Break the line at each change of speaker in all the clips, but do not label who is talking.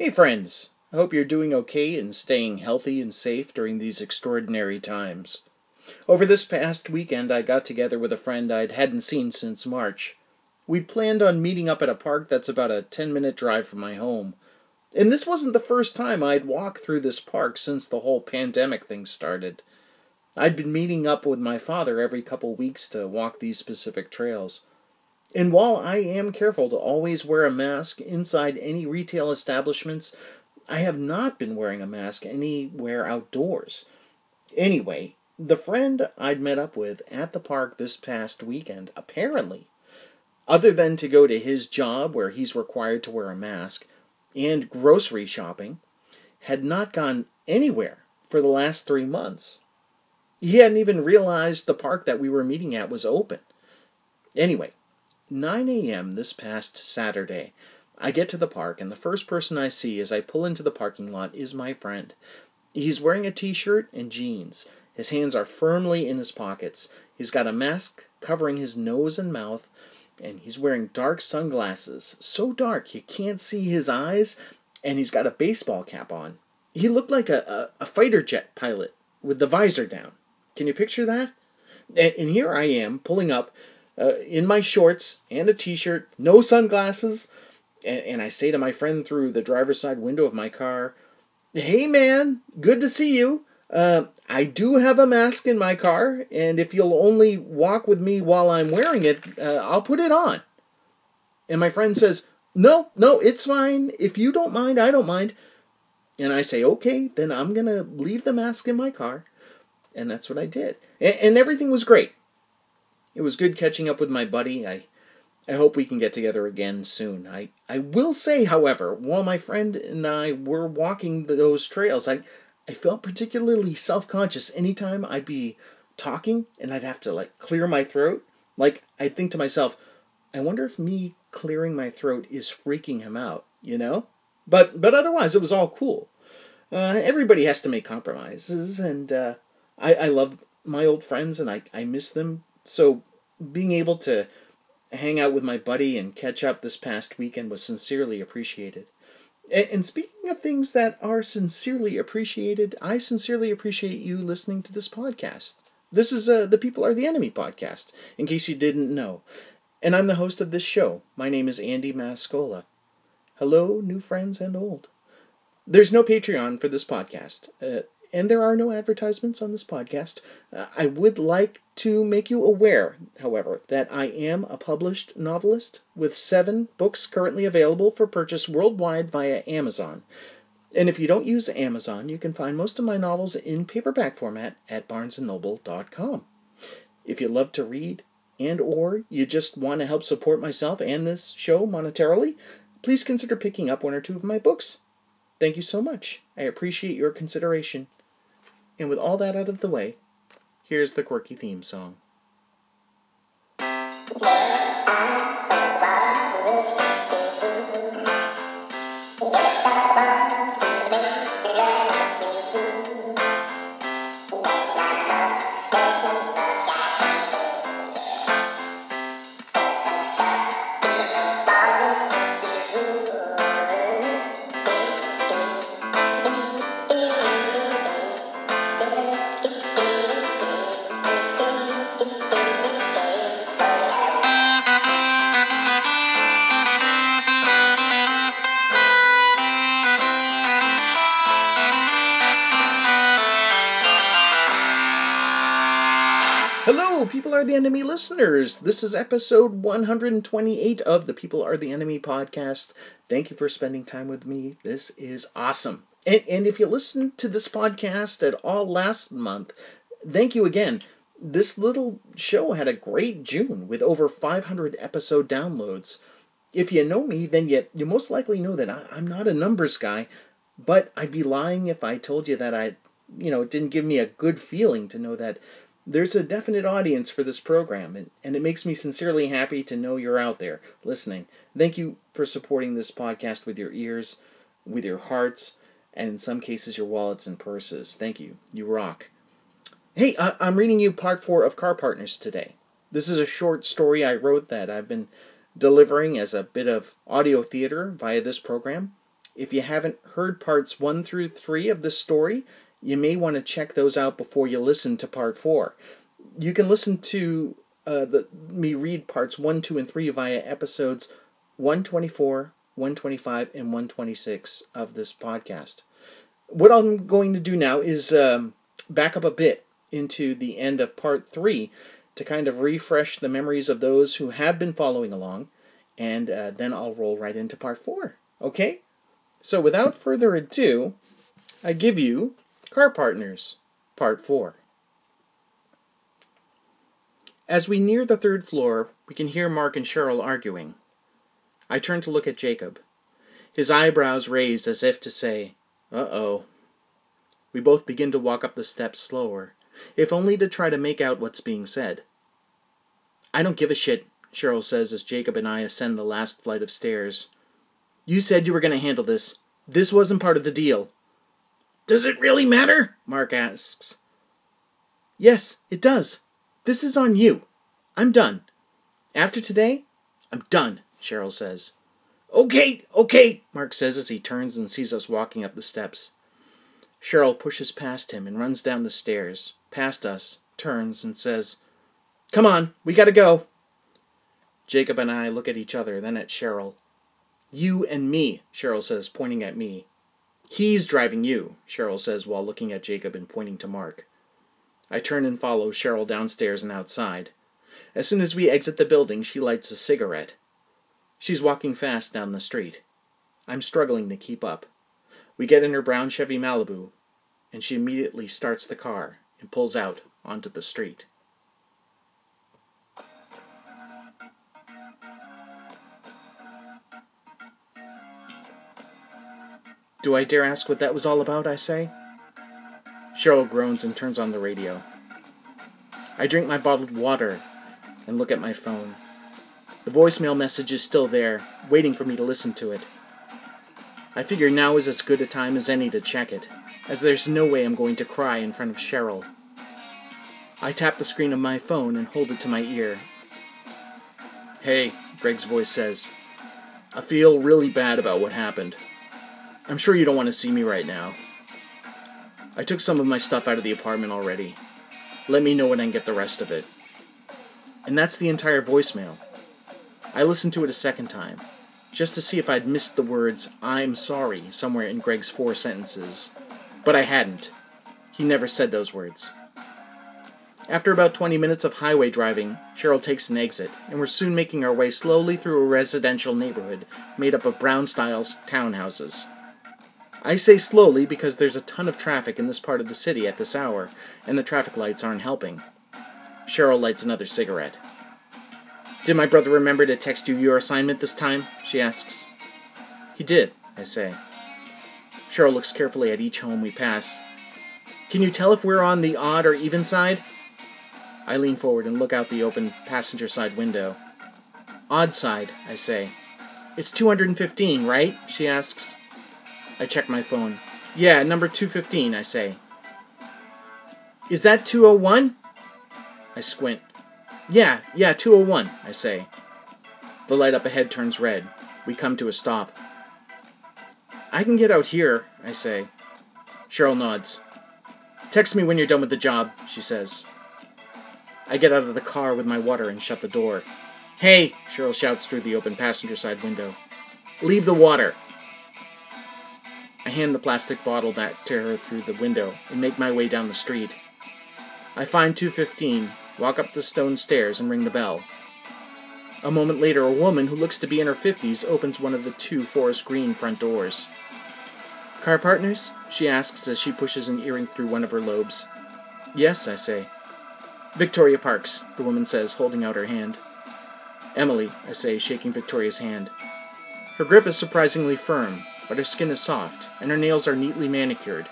Hey, friends! I hope you're doing okay and staying healthy and safe during these extraordinary times. Over this past weekend, I got together with a friend I hadn't seen since March. We planned on meeting up at a park that's about a 10 minute drive from my home. And this wasn't the first time I'd walked through this park since the whole pandemic thing started. I'd been meeting up with my father every couple weeks to walk these specific trails. And while I am careful to always wear a mask inside any retail establishments, I have not been wearing a mask anywhere outdoors. Anyway, the friend I'd met up with at the park this past weekend, apparently, other than to go to his job where he's required to wear a mask and grocery shopping, had not gone anywhere for the last three months. He hadn't even realized the park that we were meeting at was open. Anyway, 9 a.m. this past Saturday, I get to the park, and the first person I see as I pull into the parking lot is my friend. He's wearing a t shirt and jeans. His hands are firmly in his pockets. He's got a mask covering his nose and mouth, and he's wearing dark sunglasses. So dark you can't see his eyes, and he's got a baseball cap on. He looked like a, a, a fighter jet pilot with the visor down. Can you picture that? And, and here I am pulling up uh, in my shorts and a t-shirt, no sunglasses, and, and I say to my friend through the driver's side window of my car, "Hey man, good to see you. Uh, I do have a mask in my car, and if you'll only walk with me while I'm wearing it, uh, I'll put it on." And my friend says, "No, no, it's fine. If you don't mind, I don't mind." And I say, "Okay, then I'm gonna leave the mask in my car." And that's what I did, and, and everything was great. It was good catching up with my buddy. I I hope we can get together again soon. I, I will say, however, while my friend and I were walking those trails, I, I felt particularly self conscious anytime I'd be talking and I'd have to like clear my throat. Like I'd think to myself, I wonder if me clearing my throat is freaking him out, you know? But but otherwise it was all cool. Uh, everybody has to make compromises and uh, I, I love my old friends and I, I miss them. So being able to hang out with my buddy and catch up this past weekend was sincerely appreciated. And speaking of things that are sincerely appreciated, I sincerely appreciate you listening to this podcast. This is uh, the People Are the Enemy podcast, in case you didn't know. And I'm the host of this show. My name is Andy Mascola. Hello, new friends and old. There's no Patreon for this podcast. Uh, and there are no advertisements on this podcast. Uh, I would like to make you aware, however, that I am a published novelist with seven books currently available for purchase worldwide via Amazon. And if you don't use Amazon, you can find most of my novels in paperback format at barnesandnoble.com. If you love to read and or you just want to help support myself and this show monetarily, please consider picking up one or two of my books. Thank you so much. I appreciate your consideration. And with all that out of the way, here's the quirky theme song. The Enemy listeners. This is episode 128 of the People Are the Enemy podcast. Thank you for spending time with me. This is awesome. And, and if you listened to this podcast at all last month, thank you again. This little show had a great June with over 500 episode downloads. If you know me, then you, you most likely know that I, I'm not a numbers guy, but I'd be lying if I told you that I, you know, it didn't give me a good feeling to know that there's a definite audience for this program, and, and it makes me sincerely happy to know you're out there listening. Thank you for supporting this podcast with your ears, with your hearts, and in some cases, your wallets and purses. Thank you. You rock. Hey, I, I'm reading you part four of Car Partners today. This is a short story I wrote that I've been delivering as a bit of audio theater via this program. If you haven't heard parts 1 through 3 of this story, you may want to check those out before you listen to part 4. You can listen to uh, the, me read parts 1, 2, and 3 via episodes 124, 125, and 126 of this podcast. What I'm going to do now is um, back up a bit into the end of part 3 to kind of refresh the memories of those who have been following along, and uh, then I'll roll right into part 4. Okay? So without further ado, I give you Car Partners, Part 4. As we near the third floor, we can hear Mark and Cheryl arguing. I turn to look at Jacob, his eyebrows raised as if to say, Uh oh. We both begin to walk up the steps slower, if only to try to make out what's being said. I don't give a shit, Cheryl says as Jacob and I ascend the last flight of stairs. You said you were going to handle this. This wasn't part of the deal. Does it really matter? Mark asks. Yes, it does. This is on you. I'm done. After today, I'm done, Cheryl says. Okay, okay, Mark says as he turns and sees us walking up the steps. Cheryl pushes past him and runs down the stairs, past us, turns, and says, Come on, we gotta go. Jacob and I look at each other, then at Cheryl. You and me, Cheryl says, pointing at me. He's driving you, Cheryl says while looking at Jacob and pointing to Mark. I turn and follow Cheryl downstairs and outside. As soon as we exit the building, she lights a cigarette. She's walking fast down the street. I'm struggling to keep up. We get in her brown Chevy Malibu, and she immediately starts the car and pulls out onto the street. Do I dare ask what that was all about? I say. Cheryl groans and turns on the radio. I drink my bottled water and look at my phone. The voicemail message is still there, waiting for me to listen to it. I figure now is as good a time as any to check it, as there's no way I'm going to cry in front of Cheryl. I tap the screen of my phone and hold it to my ear. Hey, Greg's voice says. I feel really bad about what happened. I'm sure you don't want to see me right now. I took some of my stuff out of the apartment already. Let me know when I can get the rest of it. And that's the entire voicemail. I listened to it a second time, just to see if I'd missed the words, I'm sorry, somewhere in Greg's four sentences. But I hadn't. He never said those words. After about 20 minutes of highway driving, Cheryl takes an exit, and we're soon making our way slowly through a residential neighborhood made up of brown style townhouses. I say slowly because there's a ton of traffic in this part of the city at this hour, and the traffic lights aren't helping. Cheryl lights another cigarette. Did my brother remember to text you your assignment this time? She asks. He did, I say. Cheryl looks carefully at each home we pass. Can you tell if we're on the odd or even side? I lean forward and look out the open passenger side window. Odd side, I say. It's 215, right? She asks. I check my phone. Yeah, number 215, I say. Is that 201? I squint. Yeah, yeah, 201, I say. The light up ahead turns red. We come to a stop. I can get out here, I say. Cheryl nods. Text me when you're done with the job, she says. I get out of the car with my water and shut the door. Hey, Cheryl shouts through the open passenger side window. Leave the water. Hand the plastic bottle back to her through the window and make my way down the street. I find 215 walk up the stone stairs, and ring the bell. A moment later, a woman who looks to be in her 50s opens one of the two forest green front doors. Car partners? she asks as she pushes an earring through one of her lobes. Yes, I say. Victoria Parks, the woman says, holding out her hand. Emily, I say, shaking Victoria's hand. Her grip is surprisingly firm, but her skin is soft, and her nails are neatly manicured.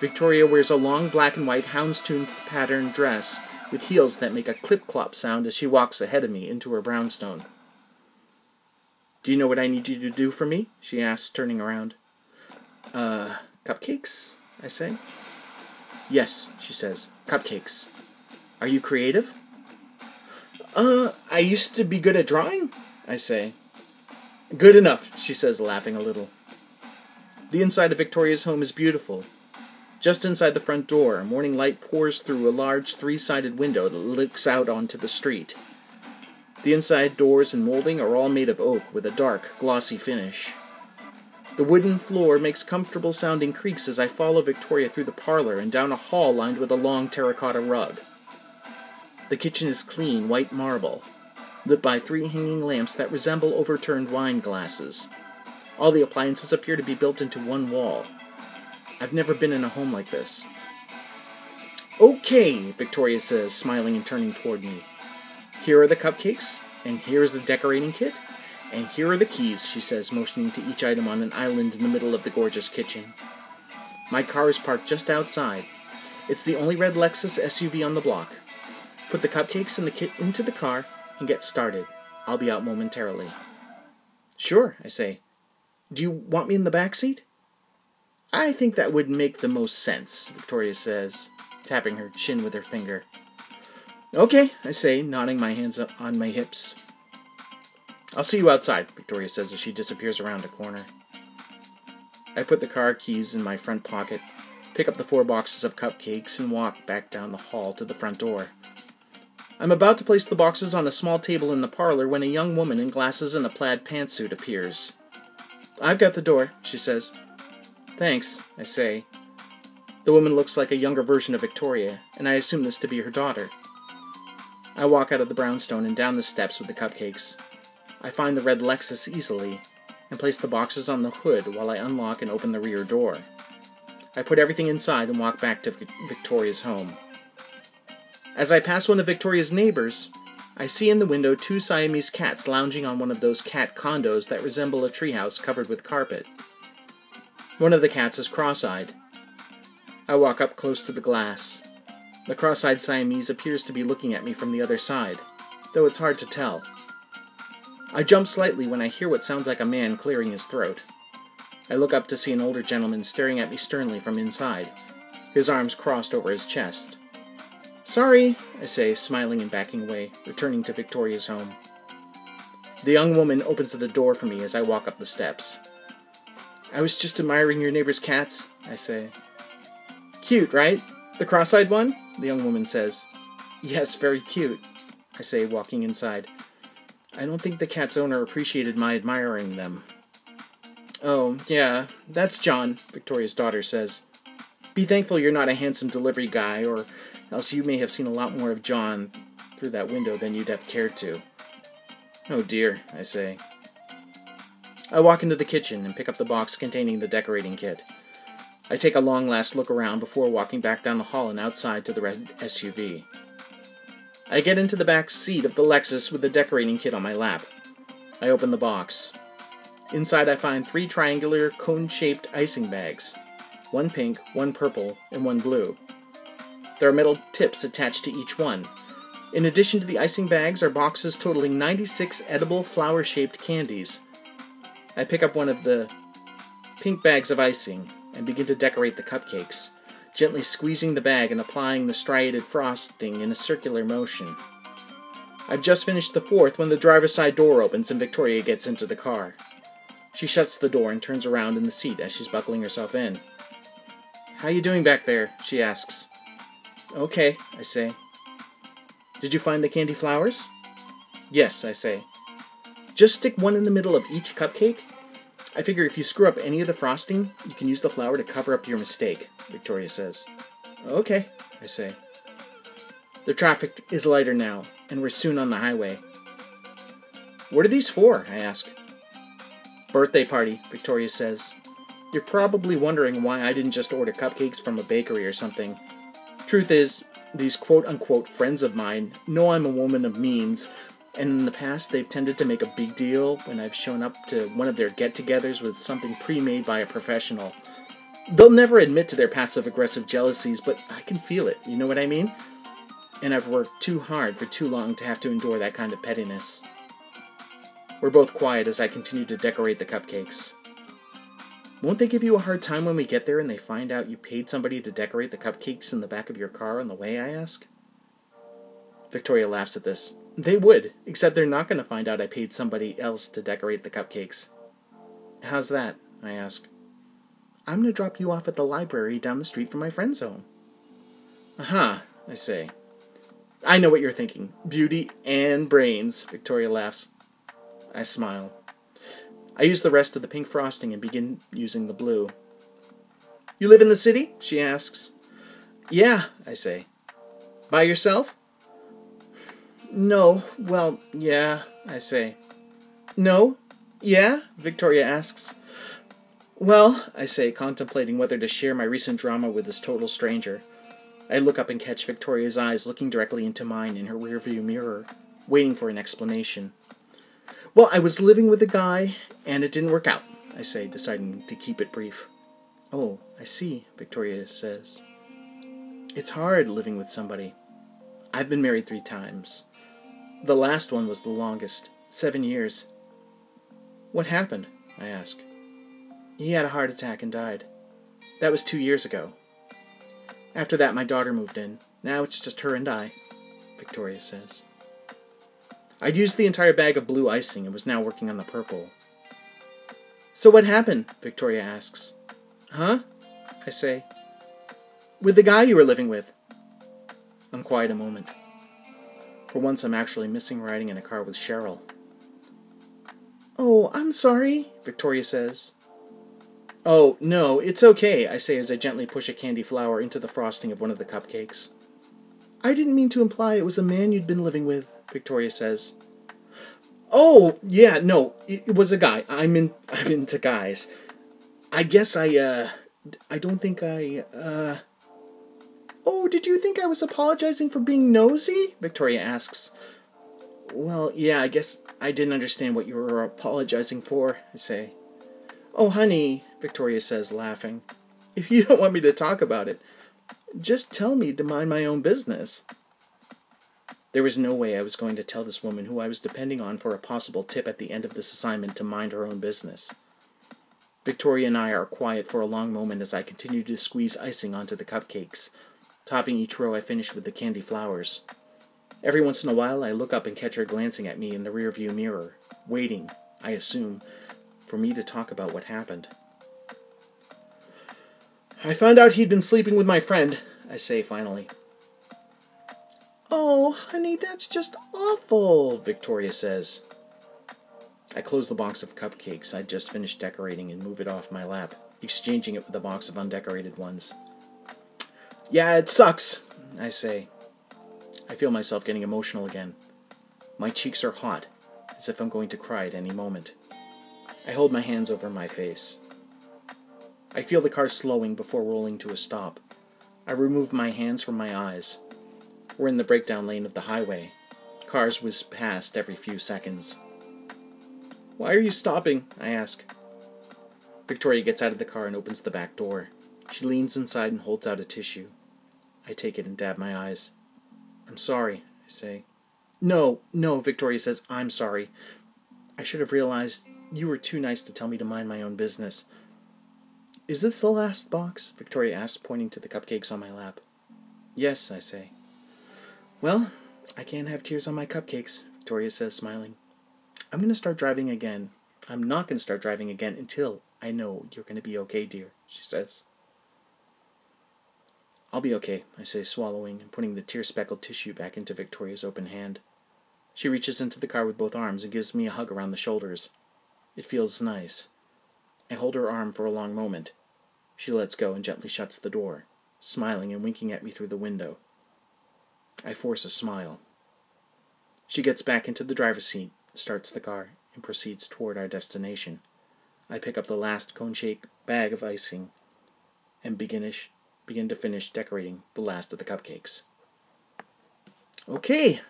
Victoria wears a long black and white houndstooth patterned dress with heels that make a clip clop sound as she walks ahead of me into her brownstone. Do you know what I need you to do for me? she asks, turning around. Uh, cupcakes? I say. Yes, she says. Cupcakes. Are you creative? Uh, I used to be good at drawing, I say. Good enough, she says, laughing a little. The inside of Victoria's home is beautiful. Just inside the front door, morning light pours through a large three sided window that looks out onto the street. The inside doors and molding are all made of oak with a dark, glossy finish. The wooden floor makes comfortable sounding creaks as I follow Victoria through the parlor and down a hall lined with a long terracotta rug. The kitchen is clean, white marble, lit by three hanging lamps that resemble overturned wine glasses. All the appliances appear to be built into one wall. I've never been in a home like this. Okay, Victoria says, smiling and turning toward me. Here are the cupcakes, and here is the decorating kit, and here are the keys, she says, motioning to each item on an island in the middle of the gorgeous kitchen. My car is parked just outside. It's the only red Lexus SUV on the block. Put the cupcakes and the kit into the car and get started. I'll be out momentarily. Sure, I say. Do you want me in the back seat? I think that would make the most sense, Victoria says, tapping her chin with her finger. Okay, I say, nodding my hands up on my hips. I'll see you outside, Victoria says as she disappears around a corner. I put the car keys in my front pocket, pick up the four boxes of cupcakes, and walk back down the hall to the front door. I'm about to place the boxes on a small table in the parlor when a young woman in glasses and a plaid pantsuit appears. I've got the door, she says. Thanks, I say. The woman looks like a younger version of Victoria, and I assume this to be her daughter. I walk out of the brownstone and down the steps with the cupcakes. I find the red Lexus easily and place the boxes on the hood while I unlock and open the rear door. I put everything inside and walk back to Victoria's home. As I pass one of Victoria's neighbors, I see in the window two Siamese cats lounging on one of those cat condos that resemble a treehouse covered with carpet. One of the cats is cross eyed. I walk up close to the glass. The cross eyed Siamese appears to be looking at me from the other side, though it's hard to tell. I jump slightly when I hear what sounds like a man clearing his throat. I look up to see an older gentleman staring at me sternly from inside, his arms crossed over his chest. Sorry, I say, smiling and backing away, returning to Victoria's home. The young woman opens the door for me as I walk up the steps. I was just admiring your neighbor's cats, I say. Cute, right? The cross eyed one? The young woman says. Yes, very cute, I say, walking inside. I don't think the cat's owner appreciated my admiring them. Oh, yeah, that's John, Victoria's daughter says. Be thankful you're not a handsome delivery guy, or else you may have seen a lot more of John through that window than you'd have cared to. Oh dear, I say. I walk into the kitchen and pick up the box containing the decorating kit. I take a long last look around before walking back down the hall and outside to the red SUV. I get into the back seat of the Lexus with the decorating kit on my lap. I open the box. Inside, I find three triangular, cone shaped icing bags one pink, one purple, and one blue. There are metal tips attached to each one. In addition to the icing bags are boxes totaling 96 edible flower shaped candies, I pick up one of the pink bags of icing and begin to decorate the cupcakes, gently squeezing the bag and applying the striated frosting in a circular motion. I've just finished the fourth when the driver's side door opens and Victoria gets into the car. She shuts the door and turns around in the seat as she's buckling herself in. How you doing back there? she asks. Okay, I say. Did you find the candy flowers? Yes, I say. Just stick one in the middle of each cupcake. I figure if you screw up any of the frosting, you can use the flour to cover up your mistake, Victoria says. Okay, I say. The traffic is lighter now, and we're soon on the highway. What are these for? I ask. Birthday party, Victoria says. You're probably wondering why I didn't just order cupcakes from a bakery or something. Truth is, these quote unquote friends of mine know I'm a woman of means and in the past, they've tended to make a big deal when I've shown up to one of their get togethers with something pre made by a professional. They'll never admit to their passive aggressive jealousies, but I can feel it, you know what I mean? And I've worked too hard for too long to have to endure that kind of pettiness. We're both quiet as I continue to decorate the cupcakes. Won't they give you a hard time when we get there and they find out you paid somebody to decorate the cupcakes in the back of your car on the way? I ask. Victoria laughs at this. They would, except they're not going to find out I paid somebody else to decorate the cupcakes. How's that? I ask. I'm going to drop you off at the library down the street from my friend's home. Aha, I say. I know what you're thinking. Beauty and brains, Victoria laughs. I smile. I use the rest of the pink frosting and begin using the blue. You live in the city? She asks. Yeah, I say. By yourself? No, well, yeah, I say. No? Yeah? Victoria asks. Well, I say, contemplating whether to share my recent drama with this total stranger. I look up and catch Victoria's eyes looking directly into mine in her rearview mirror, waiting for an explanation. Well, I was living with a guy, and it didn't work out, I say, deciding to keep it brief. Oh, I see, Victoria says. It's hard living with somebody. I've been married three times. The last one was the longest seven years. What happened? I ask. He had a heart attack and died. That was two years ago. After that, my daughter moved in. Now it's just her and I, Victoria says. I'd used the entire bag of blue icing and was now working on the purple. So what happened? Victoria asks. Huh? I say. With the guy you were living with. I'm quiet a moment. For once, I'm actually missing riding in a car with Cheryl. Oh, I'm sorry, Victoria says. Oh, no, it's okay, I say as I gently push a candy flower into the frosting of one of the cupcakes. I didn't mean to imply it was a man you'd been living with, Victoria says. Oh, yeah, no, it was a guy. I'm in I'm into guys. I guess I uh I don't think I uh Oh, did you think I was apologizing for being nosy? Victoria asks. Well, yeah, I guess I didn't understand what you were apologizing for, I say. Oh, honey, Victoria says, laughing. If you don't want me to talk about it, just tell me to mind my own business. There was no way I was going to tell this woman who I was depending on for a possible tip at the end of this assignment to mind her own business. Victoria and I are quiet for a long moment as I continue to squeeze icing onto the cupcakes. Topping each row, I finish with the candy flowers. Every once in a while, I look up and catch her glancing at me in the rearview mirror, waiting, I assume, for me to talk about what happened. I found out he'd been sleeping with my friend, I say finally. Oh, honey, that's just awful, Victoria says. I close the box of cupcakes I'd just finished decorating and move it off my lap, exchanging it with a box of undecorated ones. Yeah, it sucks, I say. I feel myself getting emotional again. My cheeks are hot, as if I'm going to cry at any moment. I hold my hands over my face. I feel the car slowing before rolling to a stop. I remove my hands from my eyes. We're in the breakdown lane of the highway. Cars whiz past every few seconds. Why are you stopping? I ask. Victoria gets out of the car and opens the back door. She leans inside and holds out a tissue. I take it and dab my eyes. I'm sorry, I say. No, no, Victoria says, I'm sorry. I should have realized you were too nice to tell me to mind my own business. Is this the last box? Victoria asks, pointing to the cupcakes on my lap. Yes, I say. Well, I can't have tears on my cupcakes, Victoria says, smiling. I'm going to start driving again. I'm not going to start driving again until I know you're going to be okay, dear, she says. I'll be okay, I say, swallowing and putting the tear speckled tissue back into Victoria's open hand. She reaches into the car with both arms and gives me a hug around the shoulders. It feels nice. I hold her arm for a long moment. She lets go and gently shuts the door, smiling and winking at me through the window. I force a smile. She gets back into the driver's seat, starts the car, and proceeds toward our destination. I pick up the last cone shake bag of icing and begin, begin to finish decorating the last of the cupcakes. Okay,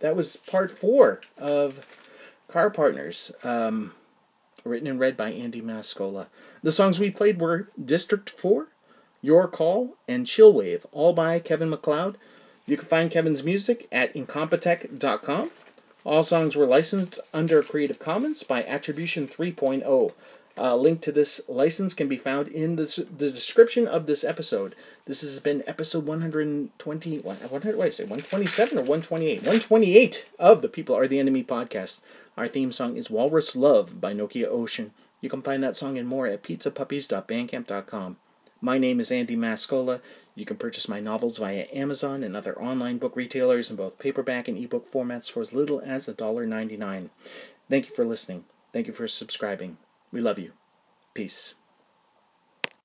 that was part four of Car Partners, um, written and read by Andy Mascola. The songs we played were District 4, Your Call, and Chillwave, all by Kevin MacLeod. You can find Kevin's music at incompetech.com. All songs were licensed under Creative Commons by Attribution 3.0. A uh, link to this license can be found in the, the description of this episode. This has been episode 120, what, what did I say, 127 or 128? 128 of the People Are the Enemy podcast. Our theme song is Walrus Love by Nokia Ocean. You can find that song and more at pizzapuppies.bandcamp.com. My name is Andy Mascola. You can purchase my novels via Amazon and other online book retailers in both paperback and ebook formats for as little as $1.99. Thank you for listening. Thank you for subscribing. We love you. Peace.